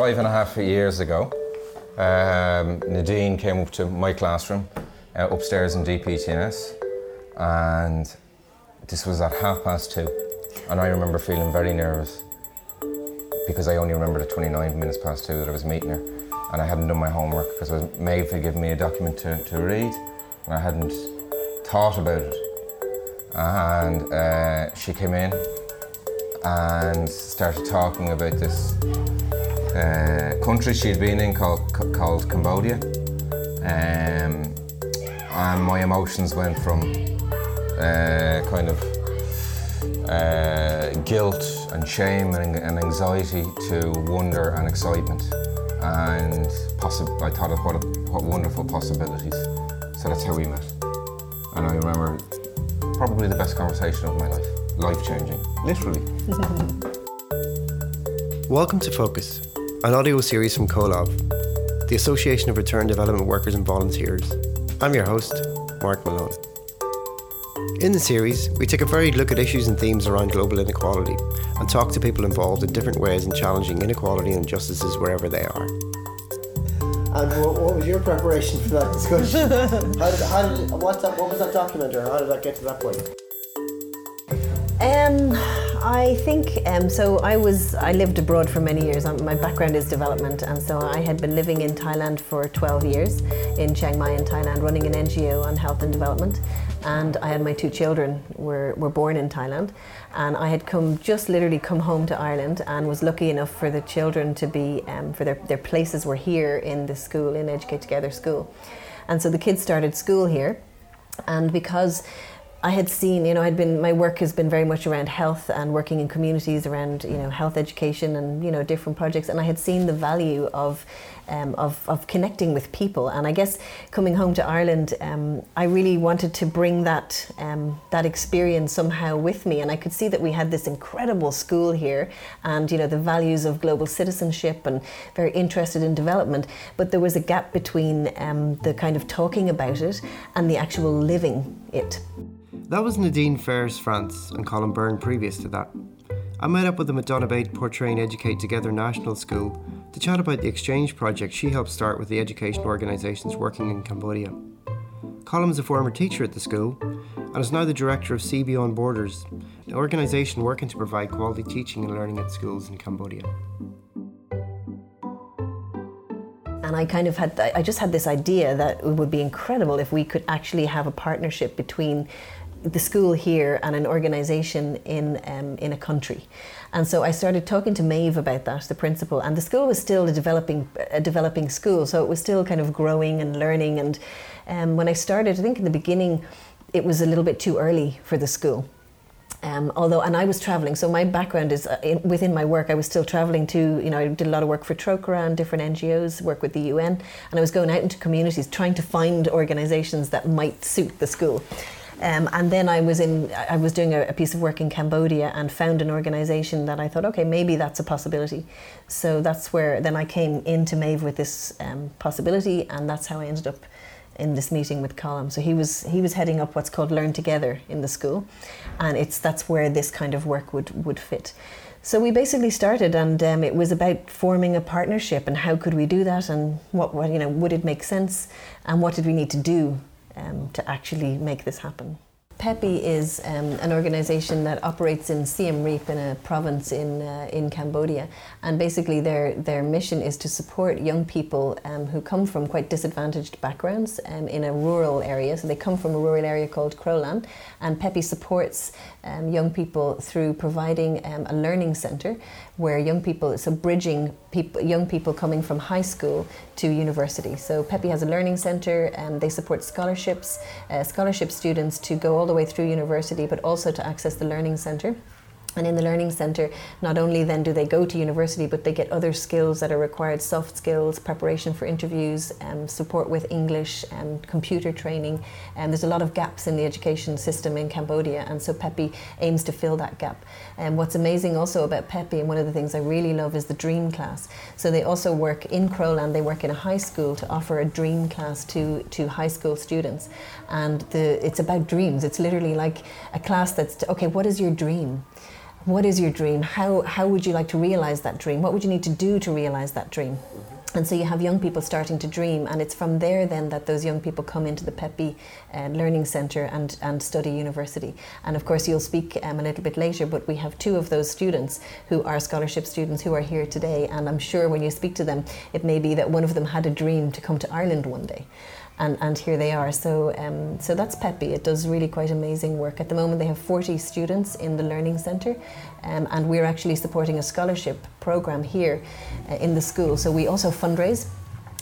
five and a half years ago, um, Nadine came up to my classroom uh, upstairs in DPTNS, and this was at half past two. And I remember feeling very nervous because I only remembered at 29 minutes past two that I was meeting her. And I hadn't done my homework because Maeve had given me a document to, to read, and I hadn't thought about it. And uh, she came in and started talking about this uh, country she'd been in called, called Cambodia. Um, and my emotions went from uh, kind of uh, guilt and shame and, and, anxiety to wonder and excitement. And possi- I thought of what, a, what wonderful possibilities. So that's how we met. And I remember probably the best conversation of my life. Life changing, literally. Welcome to Focus, an audio series from Comhlámh, the Association of Return Development Workers and Volunteers. I'm your host, Mark Malone. In the series, we take a varied look at issues and themes around global inequality and talk to people involved in different ways in challenging inequality and injustices wherever they are. And what, what was your preparation for that discussion? how did, how did, what, that, what was that document or how did that get to that point? Um, I think um, so. I was I lived abroad for many years. Um, my background is development, and so I had been living in Thailand for 12 years in Chiang Mai in Thailand, running an NGO on health and development. And I had my two children were were born in Thailand, and I had come just literally come home to Ireland and was lucky enough for the children to be um, for their their places were here in the school in Educate Together school, and so the kids started school here, and because I had seen, you know, I'd been my work has been very much around health and working in communities around, you know, health education and you know different projects, and I had seen the value of um, of, of connecting with people. And I guess coming home to Ireland, um, I really wanted to bring that um, that experience somehow with me. And I could see that we had this incredible school here, and you know the values of global citizenship and very interested in development. But there was a gap between um, the kind of talking about it and the actual living it. That was Nadine Ferris France and Colin Byrne previous to that. I met up with the Madonna at Donabate and Educate Together National School to chat about the exchange project she helped start with the education organisations working in Cambodia. Colin is a former teacher at the school and is now the director of See Beyond Borders, an organisation working to provide quality teaching and learning at schools in Cambodia. And I kind of had, I just had this idea that it would be incredible if we could actually have a partnership between the school here and an organisation in um, in a country. And so I started talking to Maeve about that, the principal, and the school was still a developing a developing school, so it was still kind of growing and learning. And um, when I started, I think in the beginning, it was a little bit too early for the school. Um, although, and I was traveling, so my background is uh, in, within my work. I was still traveling to, you know, I did a lot of work for Trócaire and different NGOs, work with the UN, and I was going out into communities trying to find organisations that might suit the school. Um, and then I was in, I was doing a, a, piece of work in Cambodia and found an organisation that I thought, okay, maybe that's a possibility. So that's where then I came into Maeve with this um, possibility, and that's how I ended up in this meeting with Colin. So he was he was heading up what's called Learn Together in the school, and it's that's where this kind of work would would fit. So we basically started, and um, it was about forming a partnership and how could we do that, and what, what you know would it make sense, and what did we need to do um, to actually make this happen. PEPI is um, an organisation that operates in Siem Reap in a province in uh, in Cambodia, and basically their their mission is to support young people um, who come from quite disadvantaged backgrounds um, in a rural area. So they come from a rural area called Kralanh, and PEPI supports um, young people through providing um, a learning centre where young people, so bridging people, young people coming from high school to university. So PEPI has a learning centre and they support scholarships, uh, scholarship students to go all the way through university, but also to access the learning centre. And in the Learning Centre, not only then do they go to university, but they get other skills that are required soft skills, preparation for interviews, um, support with English, and um, computer training. And there's a lot of gaps in the education system in Cambodia, and so PEPI aims to fill that gap. And what's amazing also about PEPI, and one of the things I really love, is the Dream Class. So they also work in Kralanh, they work in a high school to offer a Dream Class to, to high school students. And the, it's about dreams. It's literally like a class that's, okay, what is your dream? What is your dream? How, how would you like to realize that dream? What would you need to do to realize that dream? And so you have young people starting to dream, and it's from there then that those young people come into the PEPI uh, Learning Centre and, and study university. And of course, you'll speak um, a little bit later, but we have two of those students who are scholarship students who are here today. And I'm sure when you speak to them, it may be that one of them had a dream to come to Ireland one day and, and here they are. So, um, so that's PEPI. It does really quite amazing work. At the moment, they have 40 students in the Learning Centre, um, and we're actually supporting a scholarship program here uh, in the school. So we also fundraise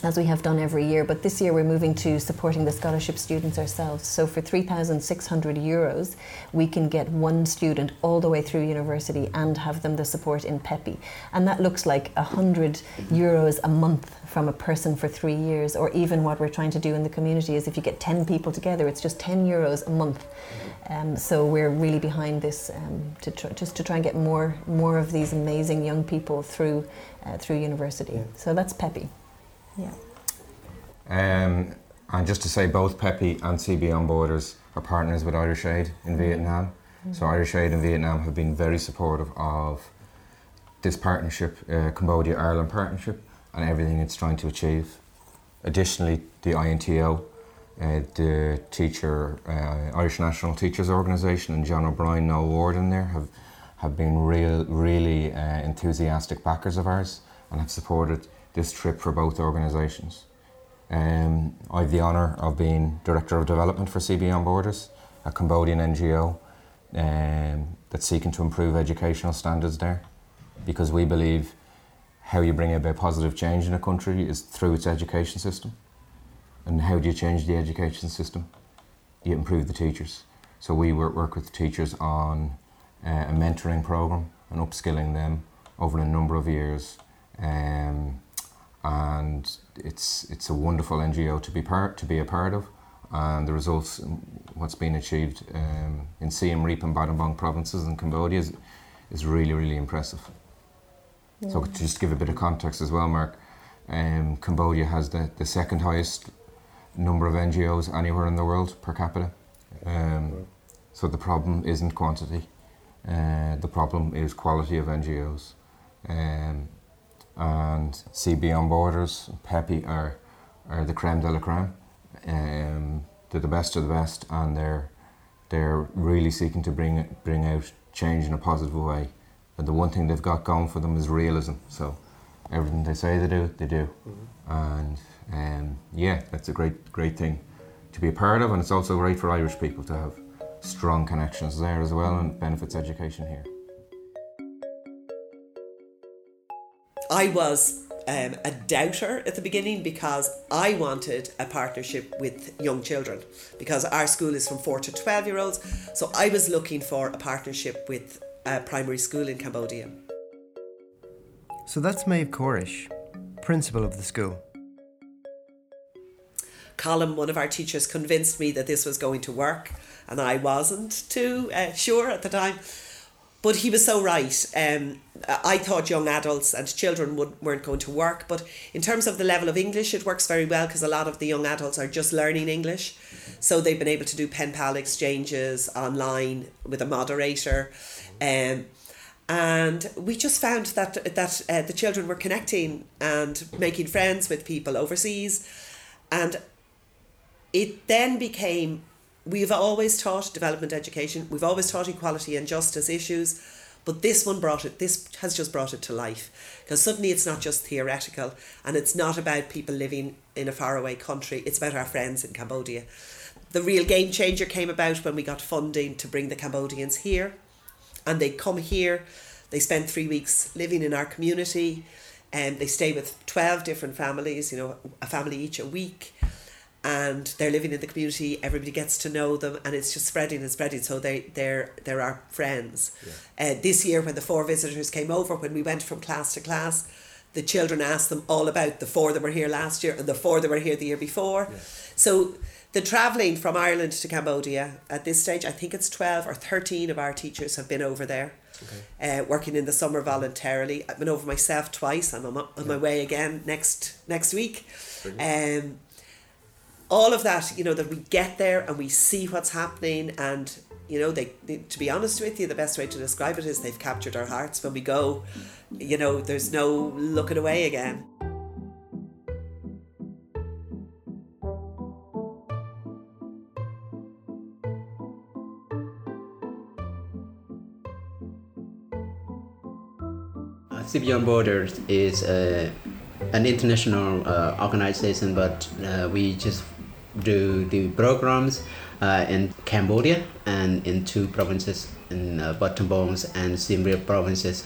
as we have done every year. But this year we're moving to supporting the scholarship students ourselves. So for 3,600 euros, we can get one student all the way through university and have them the support in PEPI. And that looks like 100 euros a month from a person for three years. Or even what we're trying to do in the community is if you get 10 people together, it's just 10 euros a month. Um, so we're really behind this um, to tr- just to try and get more more of these amazing young people through uh, through university. Yeah. So that's PEPI. Yeah. Um, and just to say, both PEPI and See Beyond Borders are partners with Irish Aid in mm-hmm. Vietnam. Mm-hmm. So Irish Aid in Vietnam have been very supportive of this partnership, uh, Cambodia Ireland partnership, and everything it's trying to achieve. Additionally, the INTO, uh, the teacher, uh, Irish National Teachers Organisation, and John O'Brien, Noel Ward in there have have been real, really uh, enthusiastic backers of ours and have supported this trip for both organisations. Um, I have the honour of being Director of Development for See Beyond Borders, a Cambodian NGO um, that's seeking to improve educational standards there because we believe how you bring about positive change in a country is through its education system. And how do you change the education system? You improve the teachers. So we work, work with teachers on uh, a mentoring program and upskilling them over a number of years. Um, and it's it's a wonderful NGO to be part to be a part of, and the results, what's been achieved um, in Siem Reap and Battambang provinces in Cambodia is, is really really impressive. Yeah. So just to give a bit of context as well, Mark, um, Cambodia has the, the second highest number of NGOs anywhere in the world per capita. Um, so the problem isn't quantity, uh, the problem is quality of NGOs. Um, and See Beyond Borders, PEPI are, are the creme de la creme. Um, they're the best of the best, and they're they're really seeking to bring bring out change in a positive way. And the one thing they've got going for them is realism. So everything they say they do, they do. Mm-hmm. And um, yeah, that's a great great thing to be a part of, and it's also great for Irish people to have strong connections there as well, and benefits education here. I was um, a doubter at the beginning because I wanted a partnership with young children because our school is from 4 to 12 year olds. So I was looking for a partnership with a primary school in Cambodia. So that's Maeve Corish, principal of the school. Colin, one of our teachers, convinced me that this was going to work, and I wasn't too uh, sure at the time. But he was so right. Um, I thought young adults and children would, weren't going to work, but in terms of the level of English, it works very well because a lot of the young adults are just learning English. So they've been able to do pen pal exchanges online with a moderator. Um, and we just found that that uh, the children were connecting and making friends with people overseas and it then became we've always taught development education, we've always taught equality and justice issues, but this one brought it, this has just brought it to life. Because suddenly it's not just theoretical and it's not about people living in a faraway country, it's about our friends in Cambodia. The real game changer came about when we got funding to bring the Cambodians here. And they come here, they spend three weeks living in our community, and they stay with 12 different families, you know, a family each a week and they're living in the community. Everybody gets to know them, and it's just spreading and spreading. So they they're they're our friends. Yeah. Uh, this year, when the four visitors came over, when we went from class to class, the children asked them all about the four that were here last year and the four that were here the year before. Yeah. So the travelling from Ireland to Cambodia at this stage, I think it's twelve or thirteen of our teachers have been over there. Okay. Uh, working in the summer voluntarily. I've been over myself twice. I'm on my, on yeah. my way again next next week. Um, all of that, you know, that we get there and we see what's happening and you know, they, they, to be honest with you, the best way to describe it is they've captured our hearts when we go. You know, there's no looking away again. Uh, Beyond Borders is uh, an international uh, organization, but uh, we just do the programs uh, in Cambodia and in two provinces in uh, Battambang and Siem Reap provinces.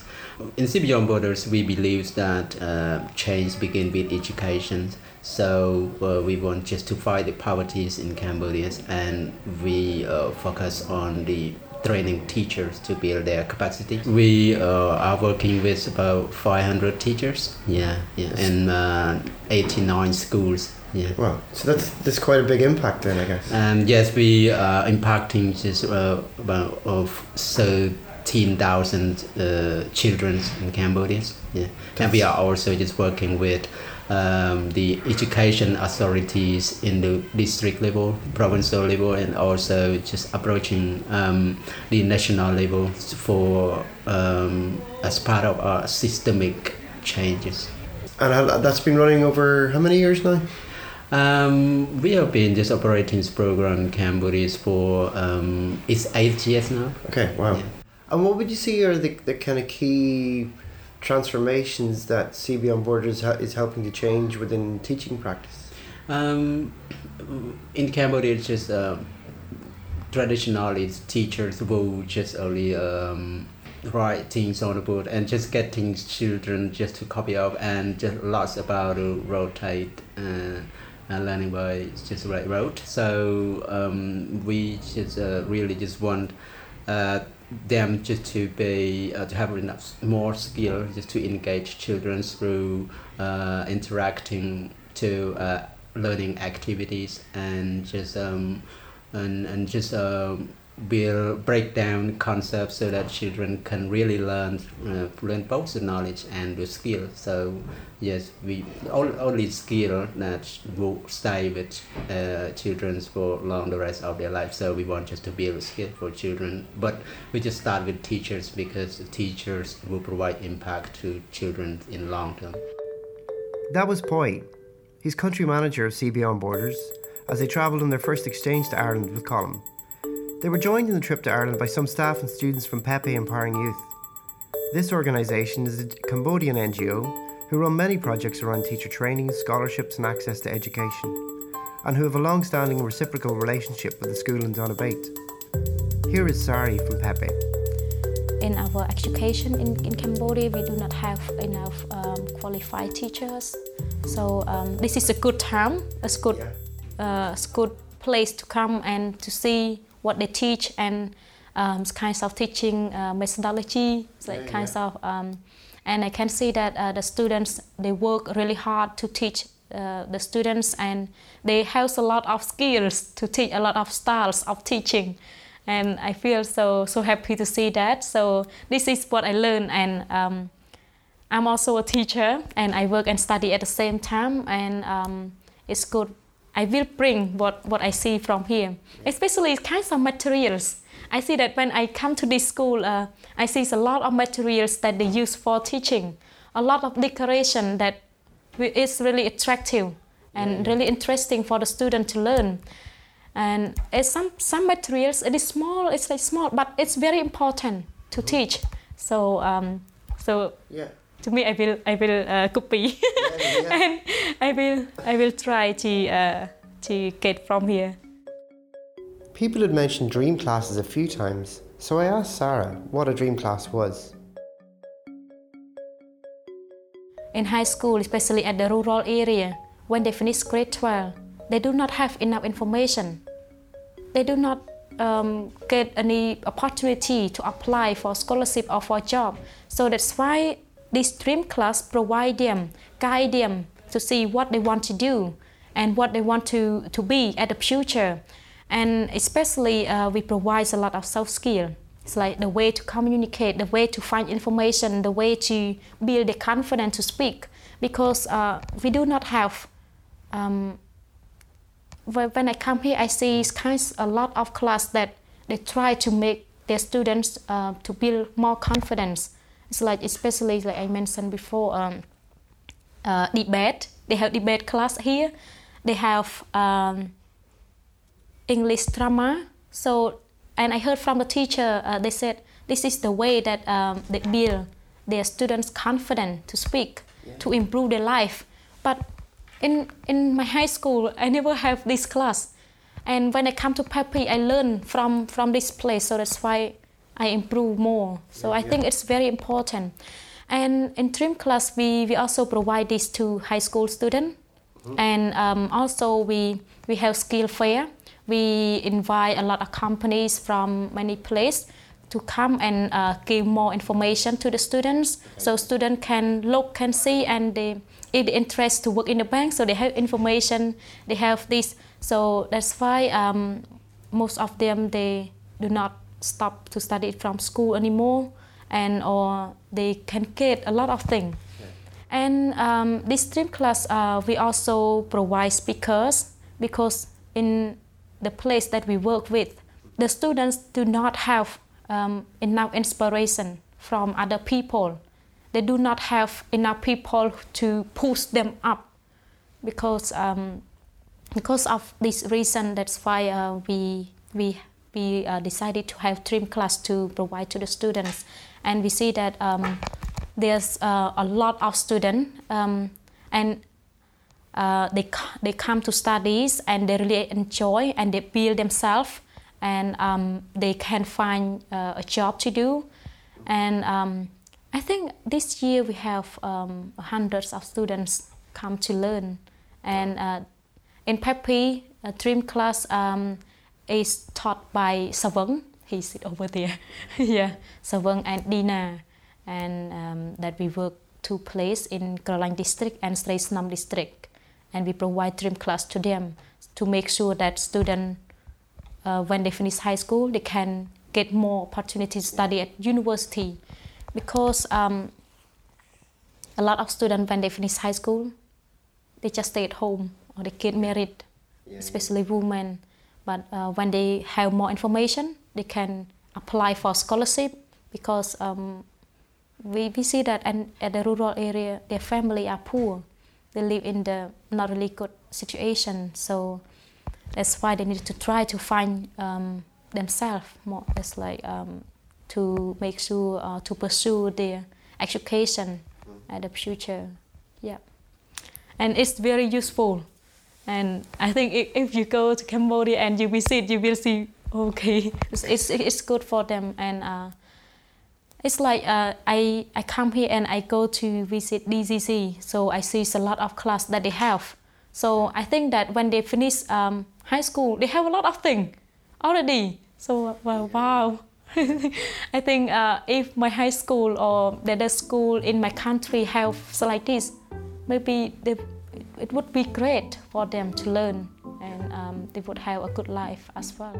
In Beyond Borders, we believe that uh, change begins with education. So uh, we want just to fight the poverty in Cambodia, and we uh, focus on the training teachers to build their capacity. We uh, are working with about 500 teachers, yeah, yeah, in uh, 89 schools. Yeah. Wow. So that's that's quite a big impact then, I guess. Um, yes, we are impacting just uh, about of 13,000 uh, children in Cambodia. Yeah. And we are also just working with um, the education authorities in the district level, provincial level, and also just approaching um, the national level for um, as part of our systemic changes. And that's been running over how many years now? Um, we have been just operating this program in Cambodia for um, it's eight years now. Okay, wow. Yeah. And what would you say are the, the kind of key transformations that See Beyond Borders ha- is helping to change within teaching practice? Um, in Cambodia, it's just uh, traditionally teachers will just only um, write things on the board and just getting children just to copy up and just lots about to rotate uh, and learning by just right road. So um, we just uh, really just want uh, them just to be uh, to have enough more skill just to engage children through uh, interacting to uh, learning activities and just um, and, and just um, will break down concepts so that children can really learn uh, learn both the knowledge and the skill so yes we all, only skill that will stay with uh, children for long the rest of their life so we want just to build skill for children but we just start with teachers because teachers will provide impact to children in long term That was Poi. He's country manager of See Beyond Borders as they travelled on their first exchange to Ireland with Colin. They were joined in the trip to Ireland by some staff and students from PEPI Empowering Youth. This organisation is a Cambodian NGO who run many projects around teacher training, scholarships, and access to education, and who have a long standing reciprocal relationship with the school in Donabate. Here is Sari from PEPI. in our education in, in Cambodia, we do not have enough um, qualified teachers. So um, this is a good time, a good, uh, a good place to come and to see what they teach and um, kinds of teaching uh, methodology, like kinds of, um, and I can see that uh, the students they work really hard to teach uh, the students and they have a lot of skills to teach a lot of styles of teaching and I feel so so happy to see that. So this is what I learned, and um, I'm also a teacher, and I work and study at the same time, and um, it's good. I will bring what what I see from here, especially kinds of materials. I see that when I come to this school, uh, I see a lot of materials that they use for teaching, a lot of decoration that is really attractive and really interesting for the student to learn. And it's some some materials it is small it's like small but it's very important to teach. So um, so Yeah. To me i will i will uh, copy yeah. and i will i will try to uh, to get from here People had mentioned dream classes a few times, so I asked Sarah what a dream class was. in high school especially at the rural area when they finish grade 12 they do not have enough information they do not um, get any opportunity to apply for scholarship or for job so that's why this dream class provide them guide them to see what they want to do and what they want to, to be at the future. And especially uh, we provide a lot of soft skill. It's like the way to communicate the way to find information the way to build the confidence to speak. Because uh, we do not have um, when when I come here, I see kinds a lot of class that they try to make their students uh, to build more confidence. It's like especially like I mentioned before, um, uh, debate. They have debate class here. They have um, English drama. So and I heard from the teacher, uh, they said this is the way that um, they build their students confident to speak, yeah. to improve their life. But in in my high school, I never have this class. And when I come to PEPI, I learn from from this place. So that's why I improve more. So yeah, I yeah. think it's very important. And in Dream class, we, we also provide this to high school students. Mm-hmm. And um, also we, we have skill fair. We invite a lot of companies from many places to come and uh, give more information to the students so students can look can see and they if they interest to work in the bank so they have information they have this so that's why um, most of them they do not stop to study from school anymore and or they can get a lot of things and um, this stream class uh, we also provide speakers because in the place that we work with the students do not have um, enough inspiration from other people. They do not have enough people to push them up because um, because of this reason. That's why uh, we we we uh, decided to have trim class to provide to the students, and we see that um, there's uh, a lot of students um, and. Uh, they they come to studies and they really enjoy and they build themselves and um, they can find uh, a job to do. And um, I think this year we have um, hundreds of students come to learn. And uh, in PEPI, a dream class um, is taught by Savung. He's over there. yeah, Savung and Dina. And um, that we work two places in Kralanh district and Srei Snam district. And we provide dream class to them to make sure that students uh, when they finish high school, they can get more opportunities to study at university because um, a lot of students when they finish high school, they just stay at home or they get married, yeah, especially yeah. women. But uh, when they have more information, they can apply for scholarship because um, we, we see that and at the rural area, their family are poor. They live in the not really good situation. So that's why they need to try to find um, themselves more. It's like um, to make sure uh, to pursue their education at the future. Yeah, and it's very useful. And I think if, you go to Cambodia and you visit, you will see okay, it's it's, it's good for them and. Uh, it's like uh, I, I come here and I go to visit DCC, so I see a lot of class that they have. So I think that when they finish um, high school, they have a lot of things already. So well, wow. I think uh, if my high school or the school in my country have like this, maybe they, it would be great for them to learn and um, they would have a good life as well.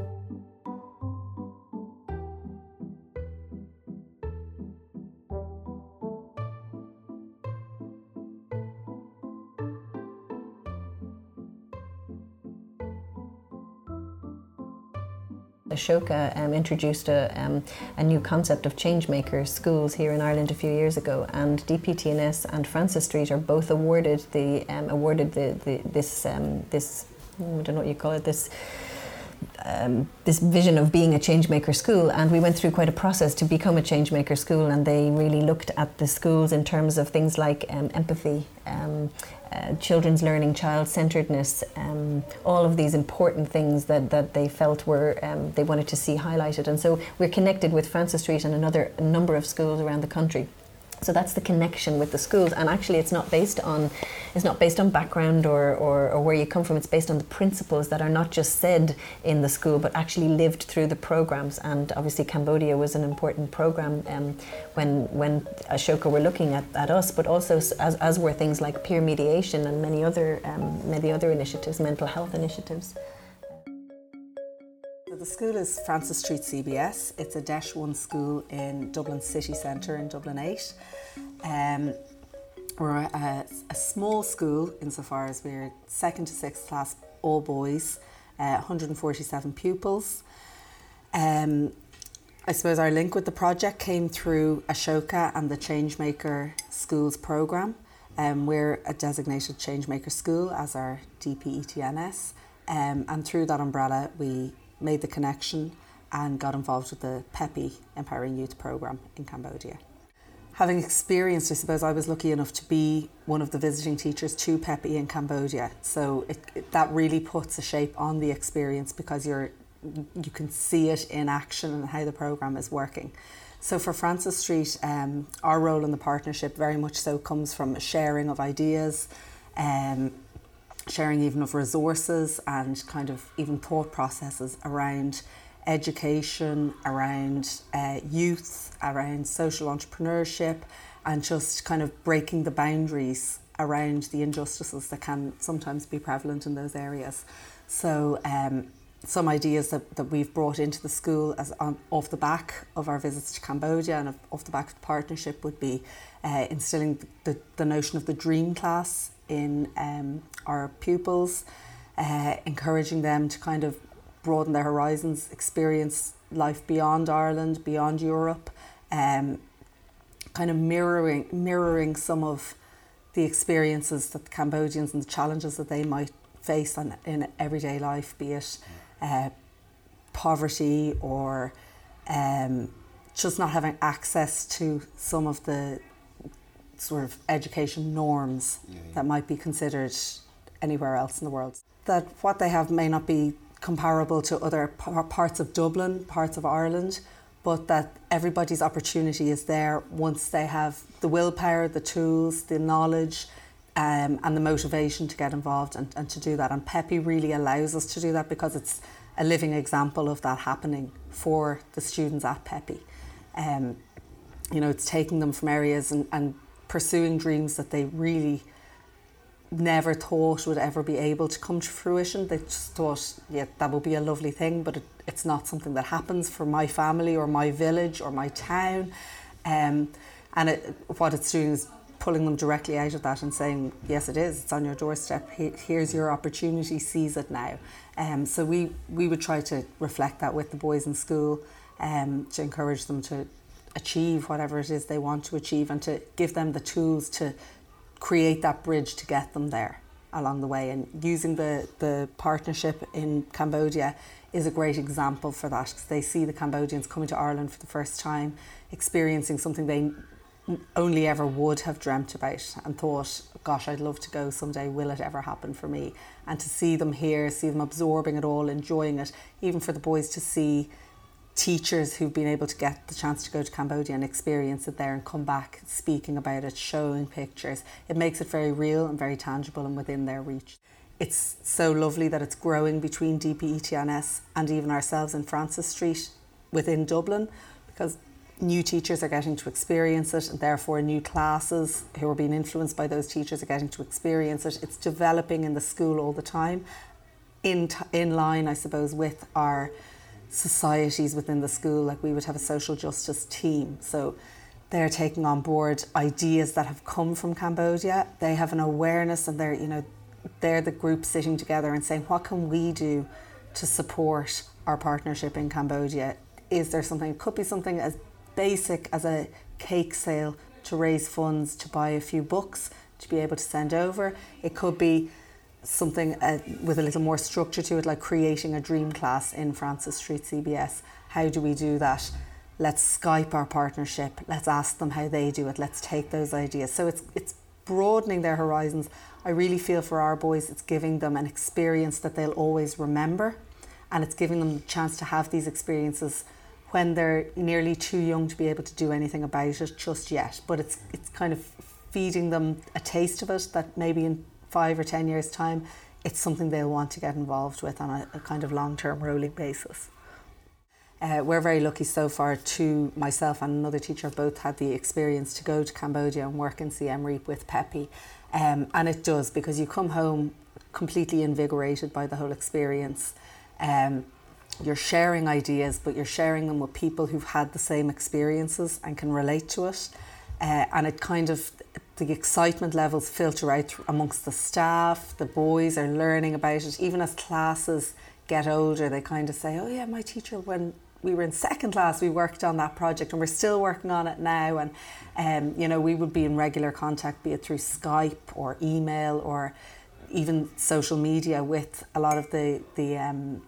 Ashoka um, introduced a, um, a new concept of changemaker schools here in Ireland a few years ago, and DPTNS and Francis Street are both awarded the um, awarded the, the this um, this I don't know what you call it this. Um, this vision of being a changemaker school, and we went through quite a process to become a changemaker school. And they really looked at the schools in terms of things like um, empathy, um, uh, children's learning, child centeredness, um, all of these important things that, that they felt were um, they wanted to see highlighted. And so we're connected with Francis Street and another number of schools around the country. So that's the connection with the schools, and actually, it's not based on it's not based on background or, or, or, where you come from. It's based on the principles that are not just said in the school, but actually lived through the programs. And obviously, Cambodia was an important program um, when when Ashoka were looking at, at us, but also as, as were things like peer mediation and many other um, many other initiatives, mental health initiatives. The school is Francis Street CBS. It's a DEIS 1 school in Dublin city centre in Dublin 8. Um, we're a, a, small school insofar as we're second to sixth class, all boys, uh, 147 pupils. Um, I suppose our link with the project came through Ashoka and the Changemaker Schools program. Um, we're a designated Changemaker school as our DPETNS, um, and through that umbrella, we made the connection and got involved with the PEPI Empowering Youth program in Cambodia. Having experienced, I suppose I was lucky enough to be one of the visiting teachers to PEPI in Cambodia. So it, it, that really puts a shape on the experience because you're you can see it in action and how the program is working. So for Francis Street, um, our role in the partnership very much so comes from sharing of ideas, um, sharing even of resources and kind of even thought processes around education, around uh, youth, around social entrepreneurship, and just kind of breaking the boundaries around the injustices that can sometimes be prevalent in those areas. So, um, some ideas that, that we've brought into the school as on, off the back of our visits to Cambodia and off the back of the partnership would be uh, instilling the, the notion of the dream class in um, our pupils, uh, encouraging them to kind of broaden their horizons, experience life beyond Ireland, beyond Europe, um, kind of mirroring mirroring some of the experiences that the Cambodians and the challenges that they might face on, in everyday life, be it uh, poverty or um, just not having access to some of the sort of education norms yeah, yeah. that might be considered anywhere else in the world. That what they have may not be comparable to other parts of Dublin, parts of Ireland, but that everybody's opportunity is there once they have the willpower, the tools, the knowledge, um, and the motivation to get involved and, and to do that. And PEPI really allows us to do that because it's a living example of that happening for the students at PEPI. Um, you know, it's taking them from areas and, and pursuing dreams that they really never thought would ever be able to come to fruition. They just thought, yeah, that would be a lovely thing, but it, it's not something that happens for my family or my village or my town. Um, and it, what it's doing is pulling them directly out of that and saying, yes, it is, it's on your doorstep, here's your opportunity, seize it now. Um, so we, we would try to reflect that with the boys in school um, to encourage them to achieve whatever it is they want to achieve and to give them the tools to create that bridge to get them there along the way. And using the, the partnership in Cambodia is a great example for that because they see the Cambodians coming to Ireland for the first time, experiencing something they only ever would have dreamt about and thought, gosh, I'd love to go someday. Will it ever happen for me? And to see them here, see them absorbing it all, enjoying it, even for the boys to see teachers who've been able to get the chance to go to Cambodia and experience it there and come back speaking about it, showing pictures. It makes it very real and very tangible and within their reach. It's so lovely that it's growing between DPETNS and even ourselves in Francis Street within Dublin because new teachers are getting to experience it, and therefore new classes who are being influenced by those teachers are getting to experience it. It's developing in the school all the time, in t- in line, I suppose, with our societies within the school. Like we would have a social justice team, so they're taking on board ideas that have come from Cambodia. They have an awareness, and they're you know they're the group sitting together and saying, what can we do to support our partnership in Cambodia? Is there something? It could be something as basic as a cake sale to raise funds to buy a few books to be able to send over. It could be something uh, with a little more structure to it, like creating a dream class in Francis Street CBS. How do we do that? Let's Skype our partnership. Let's ask them how they do it. Let's take those ideas. So it's it's broadening their horizons. I really feel for our boys, it's giving them an experience that they'll always remember, and it's giving them the chance to have these experiences when they're nearly too young to be able to do anything about it just yet. But it's it's kind of feeding them a taste of it that maybe in five or ten years' time, it's something they'll want to get involved with on a, a kind of long term rolling basis. Uh, we're very lucky so far to myself and another teacher both had the experience to go to Cambodia and work in Siem Reap with PEPI. Um, and it does because you come home completely invigorated by the whole experience. Um, you're sharing ideas, but you're sharing them with people who've had the same experiences and can relate to it. Uh, and it kind of, the excitement levels filter out amongst the staff, the boys are learning about it. Even as classes get older, they kind of say, oh, yeah, my teacher, when we were in second class, we worked on that project, and we're still working on it now. And um, you know, we would be in regular contact, be it through Skype or email or even social media, with a lot of the the um,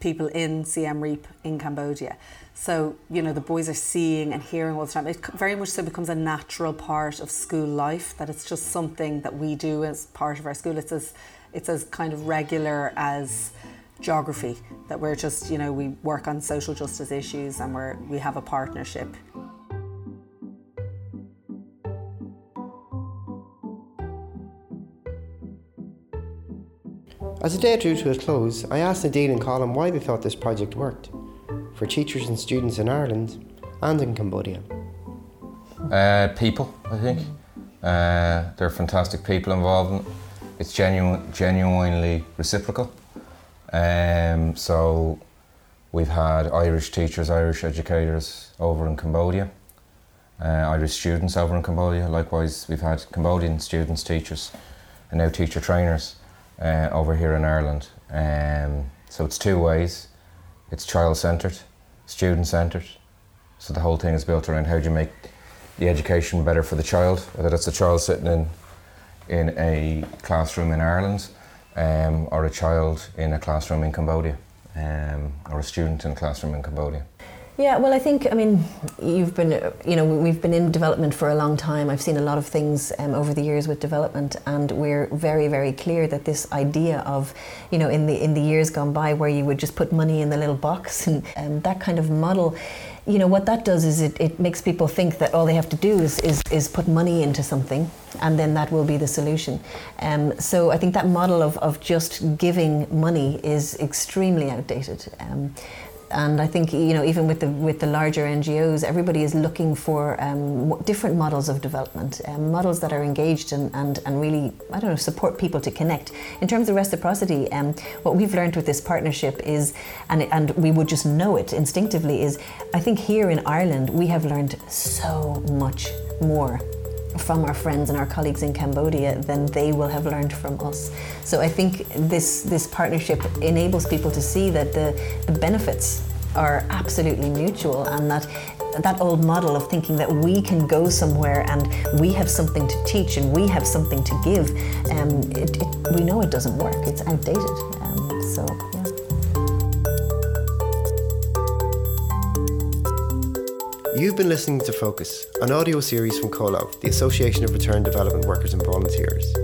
people in Siem Reap in Cambodia. So, you know, the boys are seeing and hearing all the time. It very much so becomes a natural part of school life, that it's just something that we do as part of our school. It's as, it's as kind of regular as geography, that we're just, you know, we work on social justice issues and we're, we have a partnership. As the day drew to a close, I asked Nadine and Colin why they thought this project worked for teachers and students in Ireland and in Cambodia. Uh, people, I think. Uh, there are fantastic people involved in it. It's genuine, genuinely reciprocal. Um, so we've had Irish teachers, Irish educators over in Cambodia, uh, Irish students over in Cambodia. Likewise, we've had Cambodian students, teachers, and now teacher trainers uh, over here in Ireland. Um, so it's two ways. It's child centred, student centred. So the whole thing is built around how do you make the education better for the child, whether that's a child sitting in in a classroom in Ireland um, or a child in a classroom in Cambodia um, or a student in a classroom in Cambodia. Yeah, well, I think, I mean, you've been, you know, we've been in development for a long time. I've seen a lot of things um, over the years with development, and we're very, very clear that this idea of, you know, in the in the years gone by, where you would just put money in the little box and um, that kind of model, you know, what that does is it, it makes people think that all they have to do is, is, is put money into something, and then that will be the solution. Um, so I think that model of, of just giving money is extremely outdated. Um, and I think you know even with the with the larger NGOs, everybody is looking for um, different models of development, um, models that are engaged and, and and really I don't know support people to connect. In terms of reciprocity, um, what we've learned with this partnership is, and and we would just know it instinctively is, I think here in Ireland we have learned so much more from our friends and our colleagues in Cambodia than they will have learned from us. So I think this this partnership enables people to see that the, the benefits are absolutely mutual and that that old model of thinking that we can go somewhere and we have something to teach and we have something to give, um, it, it, we know it doesn't work. It's outdated. Um, so yeah. You've been listening to Focus, an audio series from Comhlámh, the Association of Return Development Workers and Volunteers.